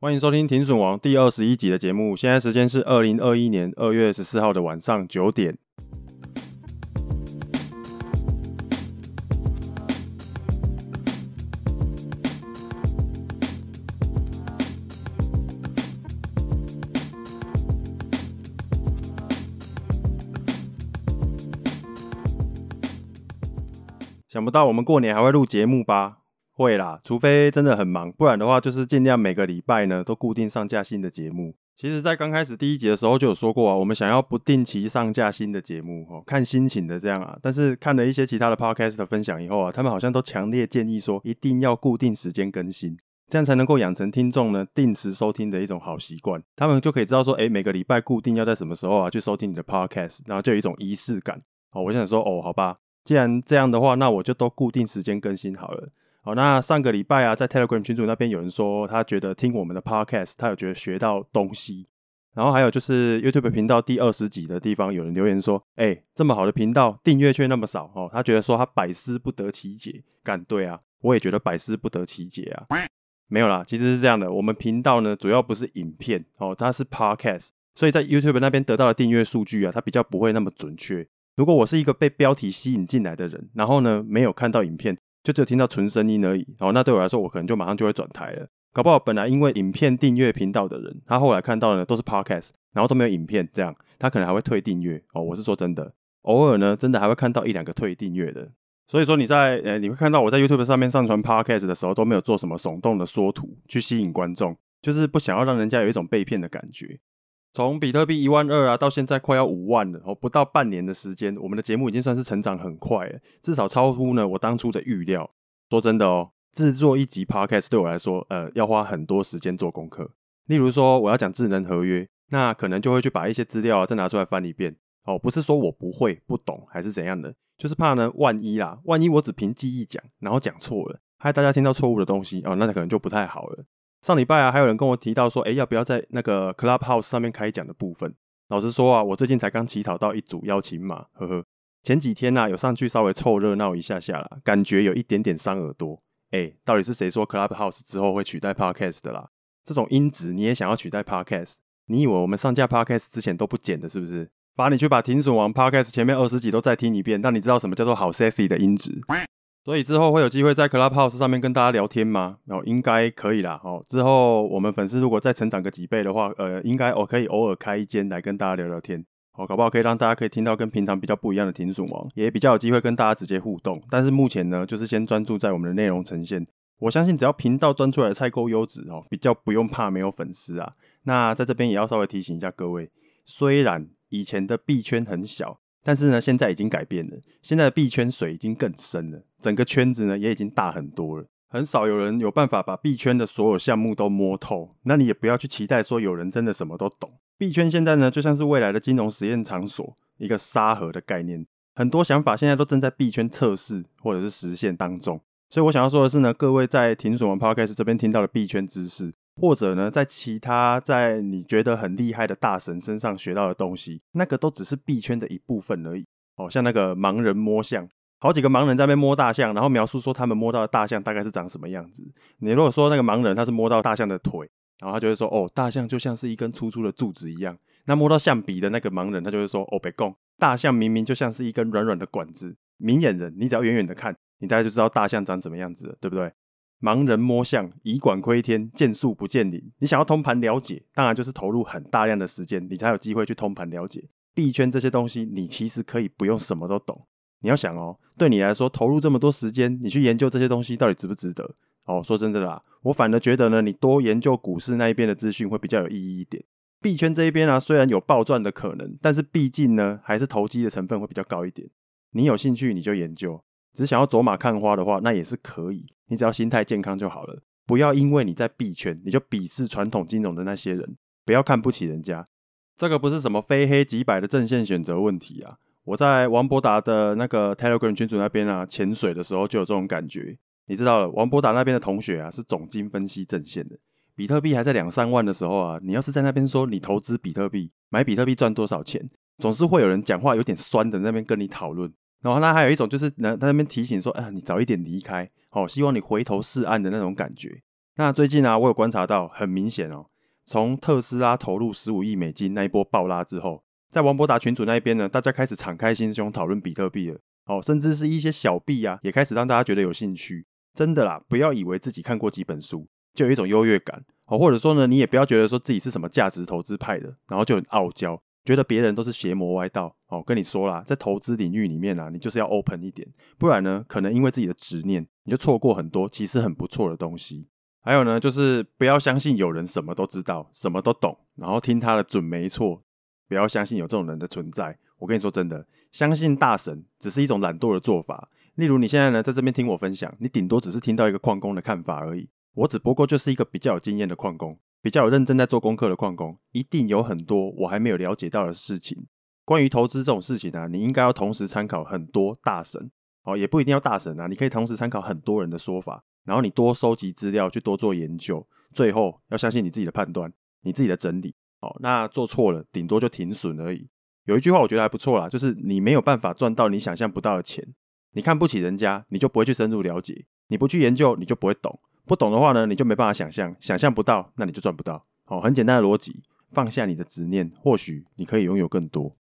欢迎收听《停损王》第二十一集的节目。现在时间是二零二一年二月十四号的晚上九点。想不到我们过年还会录节目吧？会啦，除非真的很忙，不然的话就是尽量每个礼拜呢都固定上架新的节目。其实，在刚开始第一集的时候就有说过啊，我们想要不定期上架新的节目哦，看心情的这样啊。但是看了一些其他的 podcast 的分享以后啊，他们好像都强烈建议说，一定要固定时间更新，这样才能够养成听众呢定时收听的一种好习惯。他们就可以知道说，诶，每个礼拜固定要在什么时候啊去收听你的 podcast，然后就有一种仪式感。哦，我想说，哦，好吧，既然这样的话，那我就都固定时间更新好了。好，那上个礼拜啊，在 Telegram 群组那边有人说，他觉得听我们的 Podcast，他有觉得学到东西。然后还有就是 YouTube 频道第二十集的地方，有人留言说，哎、这么好的频道，订阅却那么少哦。他觉得说他百思不得其解。干，对啊，我也觉得百思不得其解啊。没有啦，其实是这样的，我们频道呢，主要不是影片哦，它是 Podcast，所以在 YouTube 那边得到的订阅数据啊，它比较不会那么准确。如果我是一个被标题吸引进来的人，然后呢，没有看到影片。就只有听到纯声音而已，哦，那对我来说，我可能就马上就会转台了。搞不好本来因为影片订阅频道的人，他后来看到的都是 podcast，然后都没有影片，这样他可能还会退订阅。哦，我是说真的，偶尔呢，真的还会看到一两个退订阅的。所以说你在呃，你会看到我在 YouTube 上面上传 podcast 的时候，都没有做什么耸动的缩图去吸引观众，就是不想要让人家有一种被骗的感觉。从比特币一万二啊，到现在快要五万了，哦，不到半年的时间，我们的节目已经算是成长很快了，至少超乎呢我当初的预料。说真的哦，制作一集 Podcast 对我来说，呃，要花很多时间做功课。例如说，我要讲智能合约，那可能就会去把一些资料啊再拿出来翻一遍。哦，不是说我不会、不懂还是怎样的，就是怕呢，万一啦，万一我只凭记忆讲，然后讲错了，害大家听到错误的东西哦，那可能就不太好了。上礼拜啊，还有人跟我提到说，诶，要不要在那个 Clubhouse 上面开讲的部分？老实说啊，我最近才刚乞讨到一组邀请码，呵呵。前几天啊，有上去稍微凑热闹一下下啦，感觉有一点点伤耳朵。诶，到底是谁说 Clubhouse 之后会取代 Podcast 的啦？这种音质你也想要取代 Podcast？你以为我们上架 Podcast 之前都不剪的，是不是？罚你去把停损王 Podcast 前面二十集都再听一遍，让你知道什么叫做好 sexy 的音质。所以之后会有机会在 Clubhouse 上面跟大家聊天吗？哦，应该可以啦。哦，之后我们粉丝如果再成长个几倍的话，呃，应该我可以偶尔开一间来跟大家聊聊天。哦，搞不好可以让大家可以听到跟平常比较不一样的停损王，也比较有机会跟大家直接互动。但是目前呢，就是先专注在我们的内容呈现。我相信只要频道端出来的菜够优质哦，比较不用怕没有粉丝啊。那在这边也要稍微提醒一下各位，虽然以前的币圈很小。但是呢，现在已经改变了。现在的币圈水已经更深了，整个圈子呢也已经大很多了。很少有人有办法把币圈的所有项目都摸透。那你也不要去期待说有人真的什么都懂。币圈现在呢，就像是未来的金融实验场所，一个沙盒的概念。很多想法现在都正在币圈测试或者是实现当中。所以我想要说的是呢，各位在停损王 Podcast 这边听到的币圈知识。或者呢，在其他在你觉得很厉害的大神身上学到的东西，那个都只是币圈的一部分而已。哦，像那个盲人摸象，好几个盲人在那边摸大象，然后描述说他们摸到的大象大概是长什么样子。你如果说那个盲人他是摸到大象的腿，然后他就会说哦，大象就像是一根粗粗的柱子一样。那摸到象鼻的那个盲人，他就会说哦，别讲，大象明明就像是一根软软的管子。明眼人，你只要远远的看，你大概就知道大象长什么样子了，对不对？盲人摸象，以管窥天，见树不见林。你想要通盘了解，当然就是投入很大量的时间，你才有机会去通盘了解币圈这些东西。你其实可以不用什么都懂。你要想哦，对你来说，投入这么多时间，你去研究这些东西到底值不值得？哦，说真的啦，我反而觉得呢，你多研究股市那一边的资讯会比较有意义一点。币圈这一边啊，虽然有暴赚的可能，但是毕竟呢，还是投机的成分会比较高一点。你有兴趣你就研究。只想要走马看花的话，那也是可以。你只要心态健康就好了，不要因为你在币圈，你就鄙视传统金融的那些人，不要看不起人家。这个不是什么非黑即白的正线选择问题啊！我在王博达的那个 Telegram 群组那边啊，潜水的时候就有这种感觉。你知道了，王博达那边的同学啊，是总经分析正线的。比特币还在两三万的时候啊，你要是在那边说你投资比特币，买比特币赚多少钱，总是会有人讲话有点酸的那边跟你讨论。然后他还有一种就是呢，他那边提醒说，啊，你早一点离开，好，希望你回头是岸的那种感觉。那最近啊，我有观察到，很明显哦，从特斯拉投入十五亿美金那一波爆拉之后，在王博达群组那一边呢，大家开始敞开心胸讨论比特币了。哦，甚至是一些小币啊，也开始让大家觉得有兴趣。真的啦，不要以为自己看过几本书就有一种优越感哦，或者说呢，你也不要觉得说自己是什么价值投资派的，然后就很傲娇，觉得别人都是邪魔歪道。哦，跟你说啦，在投资领域里面啊，你就是要 open 一点，不然呢，可能因为自己的执念，你就错过很多其实很不错的东西。还有呢，就是不要相信有人什么都知道，什么都懂，然后听他的准没错。不要相信有这种人的存在。我跟你说真的，相信大神只是一种懒惰的做法。例如你现在呢，在这边听我分享，你顶多只是听到一个矿工的看法而已。我只不过就是一个比较有经验的矿工，比较有认真在做功课的矿工，一定有很多我还没有了解到的事情。关于投资这种事情呢、啊，你应该要同时参考很多大神哦，也不一定要大神啊，你可以同时参考很多人的说法，然后你多收集资料，去多做研究，最后要相信你自己的判断，你自己的整理。哦，那做错了，顶多就停损而已。有一句话我觉得还不错啦，就是你没有办法赚到你想象不到的钱。你看不起人家，你就不会去深入了解；你不去研究，你就不会懂。不懂的话呢，你就没办法想象，想象不到，那你就赚不到。好，很简单的逻辑，放下你的执念，或许你可以拥有更多。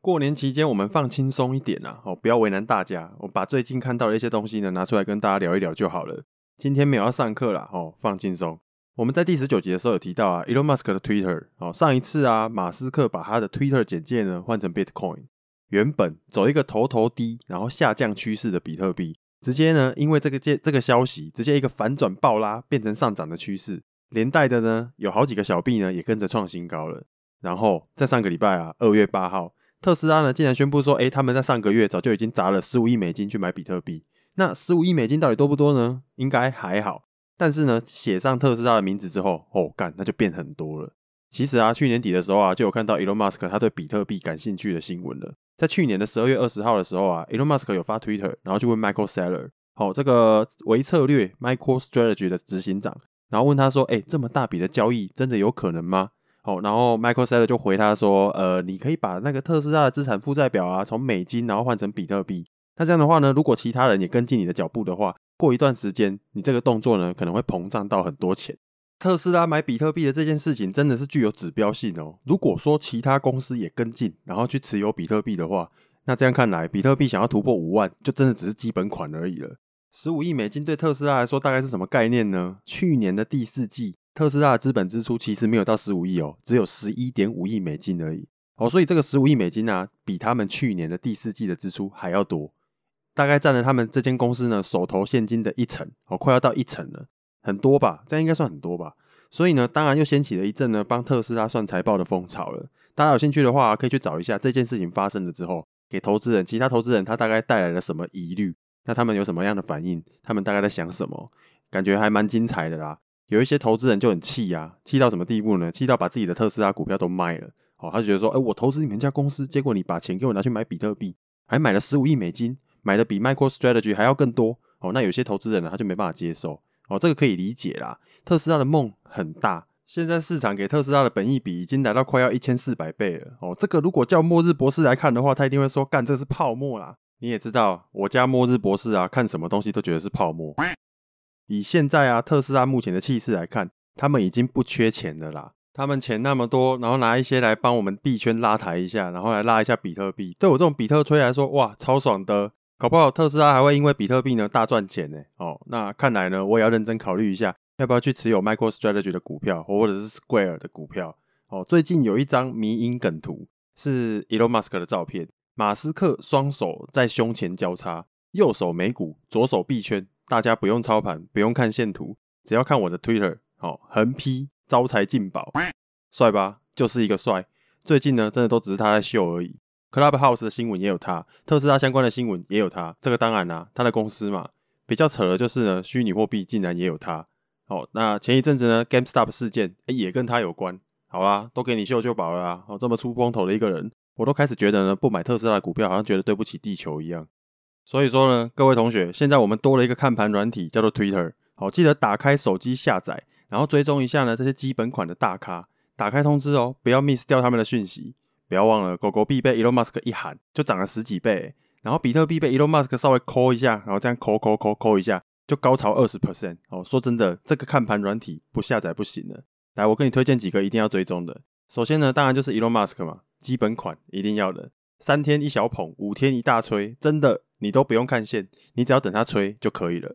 过年期间，我们放轻松一点啊，哦，不要为难大家。我把最近看到的一些东西呢，拿出来跟大家聊一聊就好了。今天没有要上课啦，哦，放轻松。我们在第十九集的时候有提到啊，Elon Musk 的 Twitter，哦，上一次啊，马斯克把他的 Twitter 简介呢换成 Bitcoin，原本走一个头头低，然后下降趋势的比特币，直接呢，因为这个这这个消息，直接一个反转暴拉，变成上涨的趋势，连带的呢，有好几个小币呢也跟着创新高了。然后在上个礼拜啊，二月八号。特斯拉呢，竟然宣布说，哎，他们在上个月早就已经砸了十五亿美金去买比特币。那十五亿美金到底多不多呢？应该还好。但是呢，写上特斯拉的名字之后，哦，干，那就变很多了。其实啊，去年底的时候啊，就有看到 Elon Musk 他对比特币感兴趣的新闻了。在去年的十二月二十号的时候啊，Elon Musk 有发 Twitter，然后就问 Michael Saylor，好，这个微策略 MicroStrategy 的执行长，然后问他说，哎，这么大笔的交易，真的有可能吗？哦，然后 Michael Saylor 就回他说：“呃，你可以把那个特斯拉的资产负债表啊，从美金然后换成比特币。那这样的话呢，如果其他人也跟进你的脚步的话，过一段时间，你这个动作呢可能会膨胀到很多钱。特斯拉买比特币的这件事情真的是具有指标性哦。如果说其他公司也跟进，然后去持有比特币的话，那这样看来，比特币想要突破五万，就真的只是基本款而已了。十五亿美金对特斯拉来说大概是什么概念呢？去年的第四季。”特斯拉的资本支出其实没有到十五亿哦，只有十一点五亿美金而已哦，所以这个十五亿美金呢、啊，比他们去年的第四季的支出还要多，大概占了他们这间公司呢手头现金的一成哦，快要到一成了，很多吧？这样应该算很多吧？所以呢，当然又掀起了一阵呢帮特斯拉算财报的风潮了。大家有兴趣的话，可以去找一下这件事情发生了之后，给投资人、其他投资人他大概带来了什么疑虑，那他们有什么样的反应？他们大概在想什么？感觉还蛮精彩的啦。有一些投资人就很气呀、啊，气到什么地步呢？气到把自己的特斯拉股票都卖了。哦，他就觉得说，哎、我投资你们家公司，结果你把钱给我拿去买比特币，还买了十五亿美金，买的比 MicroStrategy 还要更多。哦，那有些投资人呢，他就没办法接受。哦，这个可以理解啦。特斯拉的梦很大，现在市场给特斯拉的本益比已经来到快要一千四百倍了。哦，这个如果叫末日博士来看的话，他一定会说，干，这是泡沫啦。你也知道，我家末日博士啊，看什么东西都觉得是泡沫。以现在啊，特斯拉目前的气势来看，他们已经不缺钱了啦。他们钱那么多，然后拿一些来帮我们币圈拉抬一下，然后来拉一下比特币。对我这种比特吹来说，哇，超爽的！搞不好特斯拉还会因为比特币呢大赚钱呢。哦，那看来呢，我也要认真考虑一下，要不要去持有 MicroStrategy 的股票，或者是 Square 的股票。哦，最近有一张迷因梗图，是 Elon Musk 的照片，马斯克双手在胸前交叉，右手美股，左手币圈。大家不用操盘，不用看线图，只要看我的 Twitter，好，横批招财进宝，帅吧？就是一个帅。最近呢，真的都只是他在秀而已。Clubhouse 的新闻也有他，特斯拉相关的新闻也有他。这个当然啦、他的公司嘛。比较扯的就是呢，虚拟货币竟然也有他。好，那前一阵子呢，GameStop 事件、欸、也跟他有关。好啦，都给你秀就饱了啦。哦，这么出风头的一个人，我都开始觉得呢，不买特斯拉的股票，好像觉得对不起地球一样。所以说呢，各位同学，现在我们多了一个看盘软体，叫做 Twitter。好，记得打开手机下载，然后追踪一下呢这些基本款的大咖，打开通知哦，不要 miss 掉他们的讯息。不要忘了，狗狗币被 Elon Musk 一喊就涨了十几倍，然后比特币被 Elon Musk 稍微抠一下，然后这样抠抠抠抠一下，就高潮二十 percent 哦。说真的，这个看盘软体不下载不行了。来，我给你推荐几个一定要追踪的。首先呢，当然就是 Elon Musk 嘛，基本款一定要的。三天一小捧，五天一大吹，真的你都不用看线，你只要等它吹就可以了。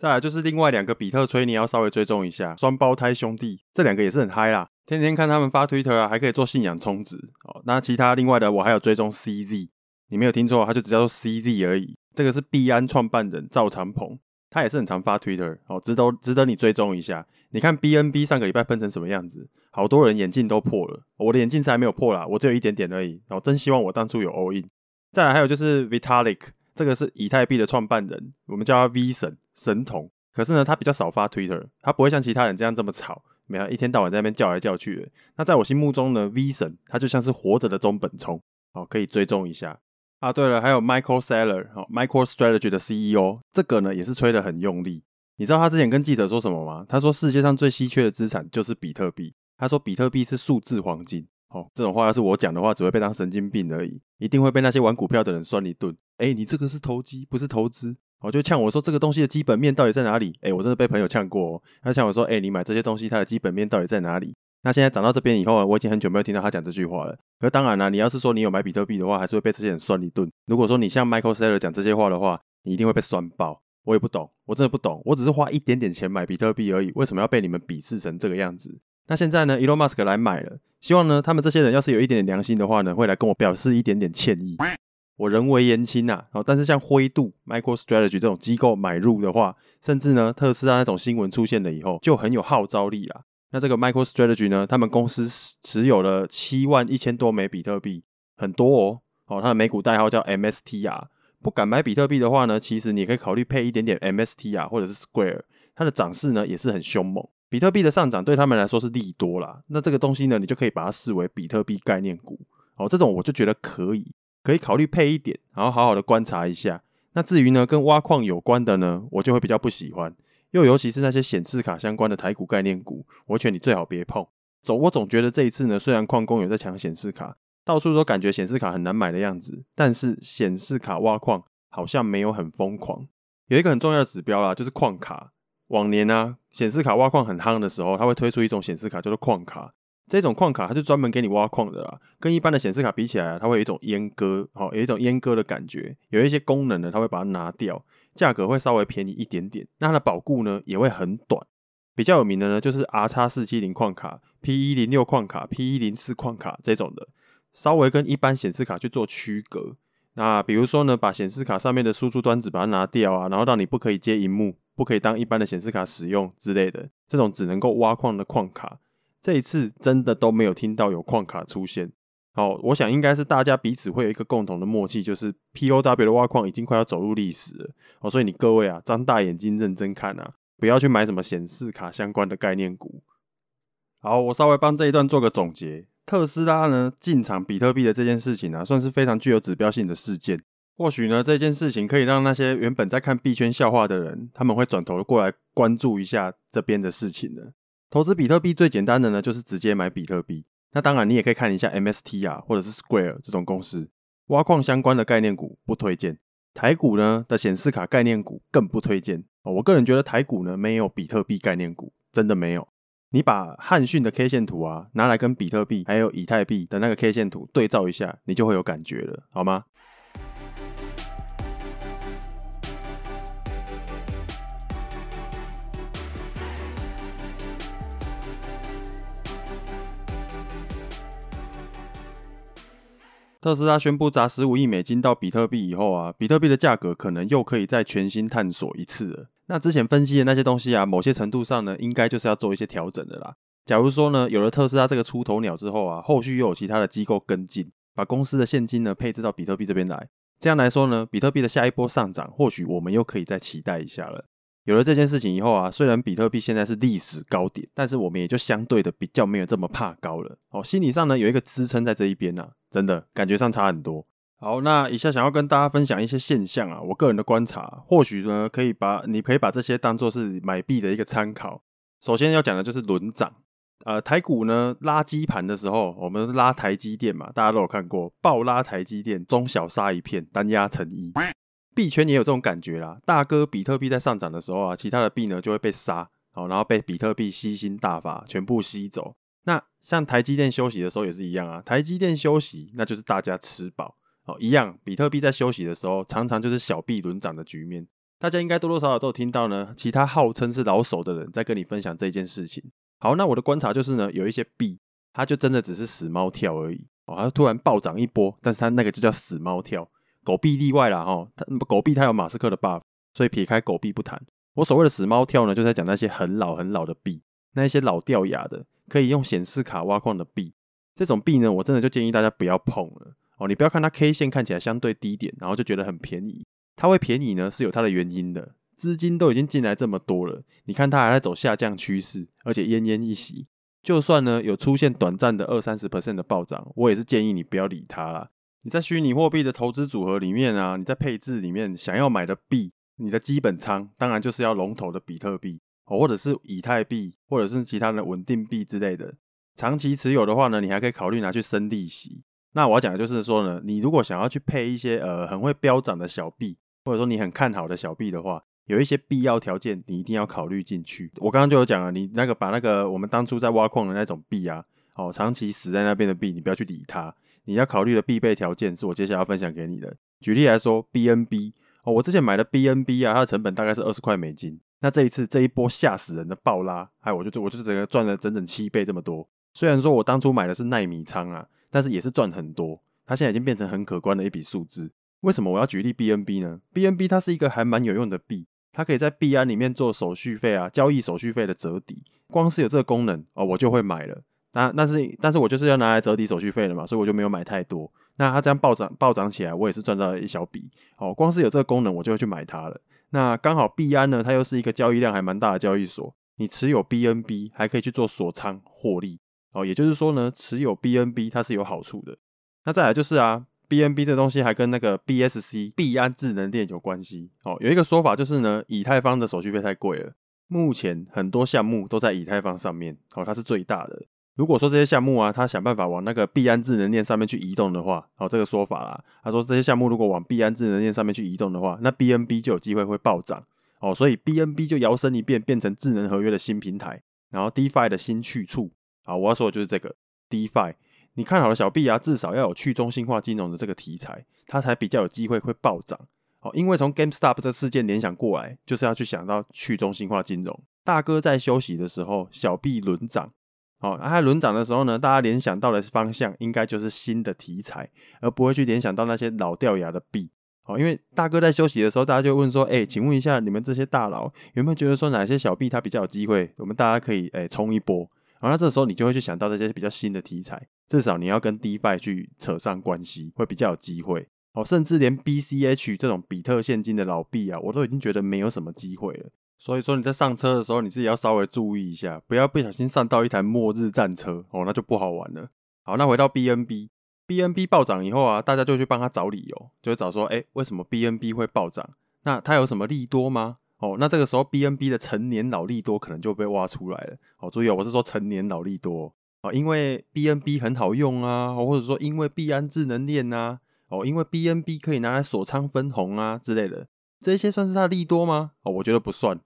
再来就是另外两个比特吹，你要稍微追踪一下，双胞胎兄弟，这两个也是很嗨啦，天天看他们发 Twitter 啊，还可以做信仰充值哦。那其他另外的我还有追踪 CZ，你没有听错，他就只叫做 CZ 而已。这个是币安创办人赵长鹏，他也是很常发 Twitter 哦，值得值得你追踪一下。你看 BNB 上个礼拜喷成什么样子？好多人眼镜都破了，我的眼镜是还没有破啦，我只有一点点而已。哦，真希望我当初有 all in。再来还有就是 Vitalik，这个是以太币的创办人，我们叫他 V 神神童。可是呢，他比较少发 Twitter，他不会像其他人这样这么吵，没有一天到晚在那边叫来叫去的。那在我心目中呢，V 神他就像是活着的中本聪，哦，可以追踪一下。啊，对了，还有 Michael Saylor，哦，MicroStrategy 的 CEO，这个呢也是吹得很用力。你知道他之前跟记者说什么吗？他说世界上最稀缺的资产就是比特币。他说比特币是数字黄金。哦，这种话要是我讲的话，只会被当神经病而已，一定会被那些玩股票的人酸一顿。哎，你这个是投机，不是投资。哦，就呛我说这个东西的基本面到底在哪里？哎，我真的被朋友呛过哦。他呛我说，哎，你买这些东西，它的基本面到底在哪里？那现在涨到这边以后，我已经很久没有听到他讲这句话了。可当然啦，你要是说你有买比特币的话，还是会被这些人酸一顿。如果说你像 Michael Saylor 讲这些话的话，你一定会被酸爆。我也不懂，我真的不懂，我只是花一点点钱买比特币而已，为什么要被你们鄙视成这个样子？那现在呢，Elon Musk 来买了，希望呢，他们这些人要是有一点点良心的话呢，会来跟我表示一点点歉意。我人微言轻呐，哦，但是像灰度、MicroStrategy 这种机构买入的话，甚至呢，特斯拉那种新闻出现了以后，就很有号召力啦。那这个 MicroStrategy 呢，他们公司持有了七万一千多枚比特币，很多哦，哦，它的美股代号叫 MSTR。不敢买比特币的话呢，其实你可以考虑配一点点 MSTR 或者是 Square，它的涨势呢也是很凶猛。比特币的上涨对他们来说是利多啦，那这个东西呢，你就可以把它视为比特币概念股哦。这种我就觉得可以，可以考虑配一点，然后好好的观察一下。那至于呢跟挖矿有关的呢，我就会比较不喜欢，又尤其是那些显示卡相关的台股概念股，我劝你最好别碰。总我总觉得这一次呢，虽然矿工有在抢显示卡。到处都感觉显示卡很难买的样子，但是显示卡挖矿好像没有很疯狂。有一个很重要的指标啦，就是矿卡。往年呢、啊，显示卡挖矿很夯的时候，它会推出一种显示卡叫做矿卡。这种矿卡它就专门给你挖矿的啦，跟一般的显示卡比起来啊，它会有一种阉割，好，有一种阉割的感觉。有一些功能呢，它会把它拿掉，价格会稍微便宜一点点。那它的保固呢，也会很短。比较有名的呢，就是 R 叉四七零矿卡、P 一零六矿卡、P 一零四矿卡这种的。稍微跟一般显示卡去做区隔，那比如说呢，把显示卡上面的输出端子把它拿掉啊，然后让你不可以接萤幕，不可以当一般的显示卡使用之类的，这种只能够挖矿的矿卡，这一次真的都没有听到有矿卡出现。好，我想应该是大家彼此会有一个共同的默契，就是 POW 的挖矿已经快要走入历史了。哦，所以你各位啊，张大眼睛认真看啊，不要去买什么显示卡相关的概念股。好，我稍微帮这一段做个总结。特斯拉呢进场比特币的这件事情啊，算是非常具有指标性的事件。或许呢这件事情可以让那些原本在看币圈笑话的人，他们会转头过来关注一下这边的事情呢。投资比特币最简单的呢，就是直接买比特币。那当然你也可以看一下 MST 啊或者是 Square 这种公司，挖矿相关的概念股不推荐。台股呢的显示卡概念股更不推荐。我个人觉得台股呢没有比特币概念股，真的没有。你把汉讯的 K 线图啊拿来跟比特币还有以太币的那个 K 线图对照一下，你就会有感觉了，好吗？特斯拉宣布砸十五亿美金到比特币以后啊，比特币的价格可能又可以再全新探索一次了。那之前分析的那些东西啊，某些程度上呢，应该就是要做一些调整的啦。假如说呢，有了特斯拉这个出头鸟之后啊，后续又有其他的机构跟进，把公司的现金呢配置到比特币这边来，这样来说呢，比特币的下一波上涨，或许我们又可以再期待一下了。有了这件事情以后啊，虽然比特币现在是历史高点，但是我们也就相对的比较没有这么怕高了。哦，心理上呢有一个支撑在这一边啊，真的感觉上差很多。好，那以下想要跟大家分享一些现象啊，我个人的观察，或许呢可以把你可以把这些当做是买币的一个参考。首先要讲的就是轮涨。呃，台股呢拉基盘的时候，我们拉台积电嘛，大家都有看过，暴拉台积电，中小杀一片，单压成一。币圈也有这种感觉啦，大哥比特币在上涨的时候啊，其他的币呢就会被杀，好，然后被比特币吸星大法全部吸走。那像台积电休息的时候也是一样啊，台积电休息，那就是大家吃饱，哦，一样，比特币在休息的时候，常常就是小币轮涨的局面。大家应该多多少少都有听到呢，其他号称是老手的人在跟你分享这件事情。好，那我的观察就是呢，有一些币，它就真的只是死猫跳而已哦，它突然暴涨一波，但是它那个就叫死猫跳，狗币例外啦哈，它狗币它有马斯克的 buff，所以撇开狗币不谈。我所谓的死猫跳呢，就在讲那些很老很老的币，那一些老掉牙的，可以用显示卡挖矿的币，这种币呢，我真的就建议大家不要碰了哦，你不要看它 K 线看起来相对低点，然后就觉得很便宜，它会便宜呢是有它的原因的。资金都已经进来这么多了，你看它还在走下降趋势，而且奄奄一息。就算呢有出现短暂的二三十 percent 的暴涨，我也是建议你不要理它啦。你在虚拟货币的投资组合里面啊，你在配置里面想要买的币，你的基本仓当然就是要龙头的比特币哦，或者是以太币，或者是其他的稳定币之类的。长期持有的话呢，你还可以考虑拿去生利息。那我要讲的就是说呢，你如果想要去配一些呃很会飙涨的小币，或者说你很看好的小币的话，有一些必要条件，你一定要考虑进去。我刚刚就有讲了，你那个把那个我们当初在挖矿的那种币啊，哦，长期死在那边的币，你不要去理它。你要考虑的必备条件是我接下来要分享给你的。举例来说，BNB 哦，我之前买的 BNB 啊，它的成本大概是二十块美金。那这一次这一波吓死人的暴拉，哎，我就我就整个赚了整整七倍这么多。虽然说我当初买的是奈米仓啊，但是也是赚很多。它现在已经变成很可观的一笔数字。为什么我要举例 BNB 呢？BNB 它是一个还蛮有用的币。它可以在币安里面做手续费啊，交易手续费的折抵，光是有这个功能哦，我就会买了。那但是但是我就是要拿来折抵手续费的嘛，所以我就没有买太多。那它这样暴涨暴涨起来，我也是赚到了一小笔哦。光是有这个功能，我就会去买它了。那刚好币安呢，它又是一个交易量还蛮大的交易所，你持有 BNB 还可以去做锁仓获利哦。也就是说呢，持有 BNB 它是有好处的。那再来就是啊。BNB 这东西还跟那个 BSC 币安智能链有关系哦。有一个说法就是呢，以太坊的手续费太贵了。目前很多项目都在以太坊上面哦，它是最大的。如果说这些项目啊，它想办法往那个币安智能链上面去移动的话，哦，这个说法啦，他说这些项目如果往币安智能链上面去移动的话，那 BNB 就有机会会暴涨哦。所以 BNB 就摇身一变变成智能合约的新平台，然后 DeFi 的新去处啊。我要说的就是这个 DeFi。你看好了小币啊，至少要有去中心化金融的这个题材，它才比较有机会会暴涨哦。因为从 GameStop 这事件联想过来，就是要去想到去中心化金融。大哥在休息的时候，小币轮涨，哦，那它轮涨的时候呢，大家联想到的方向应该就是新的题材，而不会去联想到那些老掉牙的币。哦，因为大哥在休息的时候，大家就问说，哎，请问一下，你们这些大佬有没有觉得说哪些小币它比较有机会？我们大家可以哎冲一波。然后那这时候你就会去想到这些比较新的题材，至少你要跟 DeFi 去扯上关系，会比较有机会。哦，甚至连 BCH 这种比特现金的老币啊，我都已经觉得没有什么机会了。所以说你在上车的时候，你自己要稍微注意一下，不要不小心上到一台末日战车哦，那就不好玩了。好，那回到 BNB，BNB 暴涨以后啊，大家就去帮他找理由，就会找说，哎，为什么 BNB 会暴涨？那它有什么利多吗？哦，那这个时候 BNB 的成年老利多可能就被挖出来了。哦，注意哦，我是说成年老利多哦，因为 BNB 很好用啊，或者说因为币安智能链啊，哦，因为 BNB 可以拿来锁仓分红啊之类的，这些算是它的利多吗？哦，我觉得不算，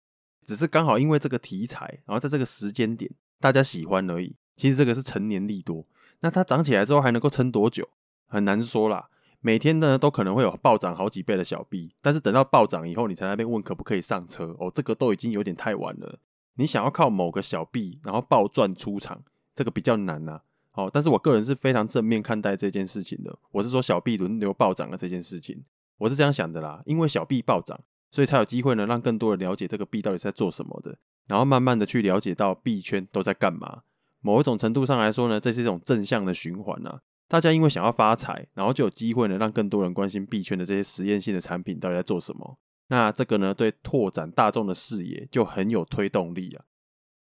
只是刚好因为这个题材，然后在这个时间点大家喜欢而已。其实这个是成年利多，那它涨起来之后还能够撑多久，很难说啦。每天呢都可能会有暴涨好几倍的小币，但是等到暴涨以后，你才在那边问可不可以上车哦，这个都已经有点太晚了。你想要靠某个小币然后暴赚出场，这个比较难呐。哦，但是我个人是非常正面看待这件事情的。我是说小币轮流暴涨的这件事情，我是这样想的啦。因为小币暴涨，所以才有机会呢让更多人了解这个币到底是在做什么的，然后慢慢的去了解到币圈都在干嘛。某一种程度上来说呢，这是一种正向的循环啊。大家因为想要发财，然后就有机会呢，让更多人关心币圈的这些实验性的产品到底在做什么。那这个呢，对拓展大众的视野就很有推动力啊。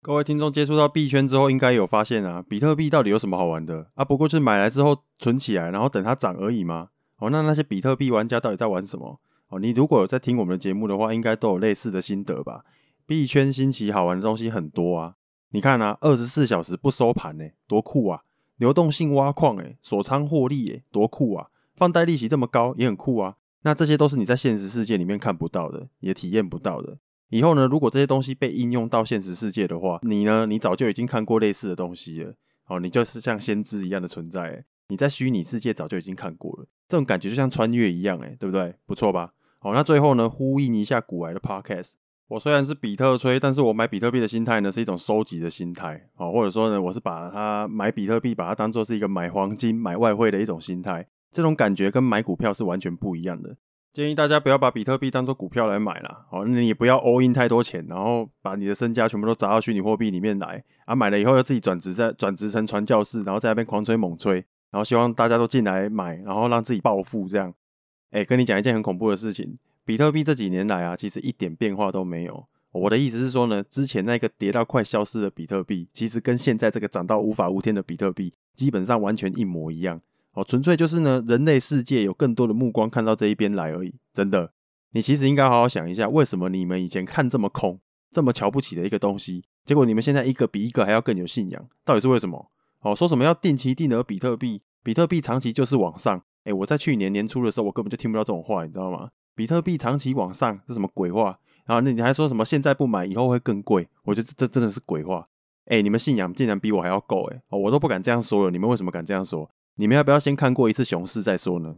各位听众接触到币圈之后，应该有发现啊，比特币到底有什么好玩的啊？不过就是买来之后存起来，然后等它涨而已吗？哦，那那些比特币玩家到底在玩什么？哦，你如果有在听我们的节目的话，应该都有类似的心得吧？币圈新奇好玩的东西很多啊。你看啊，二十四小时不收盘呢，多酷啊！流动性挖矿，诶，锁仓获利，诶，多酷啊！放贷利息这么高，也很酷啊。那这些都是你在现实世界里面看不到的，也体验不到的。以后呢，如果这些东西被应用到现实世界的话，你呢，你早就已经看过类似的东西了。哦，你就是像先知一样的存在，你在虚拟世界早就已经看过了。这种感觉就像穿越一样，诶，对不对？不错吧？好，那最后呢，呼应一下股癌的 Podcast。我虽然是比特吹，但是我买比特币的心态呢，是一种收集的心态，好，或者说呢，我是把它买比特币，把它当做是一个买黄金、买外汇的一种心态。这种感觉跟买股票是完全不一样的。建议大家不要把比特币当做股票来买啦，哦，你也不要 all in 太多钱，然后把你的身家全部都砸到虚拟货币里面来，啊，买了以后要自己转职在转职成传教士，然后在那边狂吹猛吹，然后希望大家都进来买，然后让自己暴富这样。哎，跟你讲一件很恐怖的事情。比特币这几年来啊，其实一点变化都没有。我的意思是说呢，之前那个跌到快消失的比特币，其实跟现在这个涨到无法无天的比特币，基本上完全一模一样。哦，纯粹就是呢，人类世界有更多的目光看到这一边来而已。真的，你其实应该好好想一下，为什么你们以前看这么空、这么瞧不起的一个东西，结果你们现在一个比一个还要更有信仰，到底是为什么？哦，说什么要定期定额比特币，比特币长期就是往上。诶，我在去年年初的时候，我根本就听不到这种话，你知道吗？比特币长期往上是什么鬼话？然后那你还说什么现在不买以后会更贵？我觉得这真的是鬼话。哎，你们信仰竟然比我还要够哎！我都不敢这样说了，你们为什么敢这样说？你们要不要先看过一次熊市再说呢？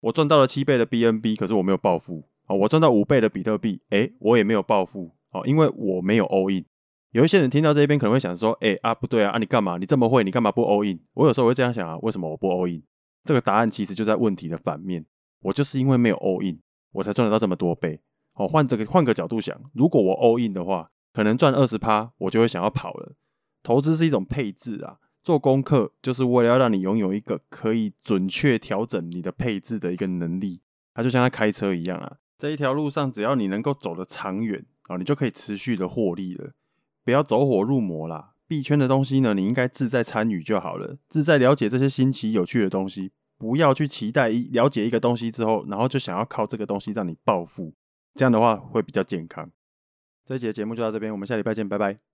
我赚到了七倍的 BNB，可是我没有暴富。哦，我赚到五倍的比特币，哎，我也没有暴富。哦，因为我没有 all in。有一些人听到这边可能会想说，哎啊不对啊，啊你干嘛？你这么会，你干嘛不 all in？我有时候会这样想啊，为什么我不 all in？这个答案其实就在问题的反面，我就是因为没有 all in。我才赚得到这么多倍。好，换这个换个角度想，如果我 all in 的话，可能赚二十趴，我就会想要跑了。投资是一种配置啊，做功课就是为了要让你拥有一个可以准确调整你的配置的一个能力。它就像在开车一样啊，这一条路上只要你能够走得长远啊，你就可以持续的获利了。不要走火入魔啦，币圈的东西呢，你应该自在参与就好了，自在了解这些新奇有趣的东西。不要去期待一了解一个东西之后，然后就想要靠这个东西让你暴富，这样的话会比较健康。这一节节目就到这边，我们下礼拜见，拜拜。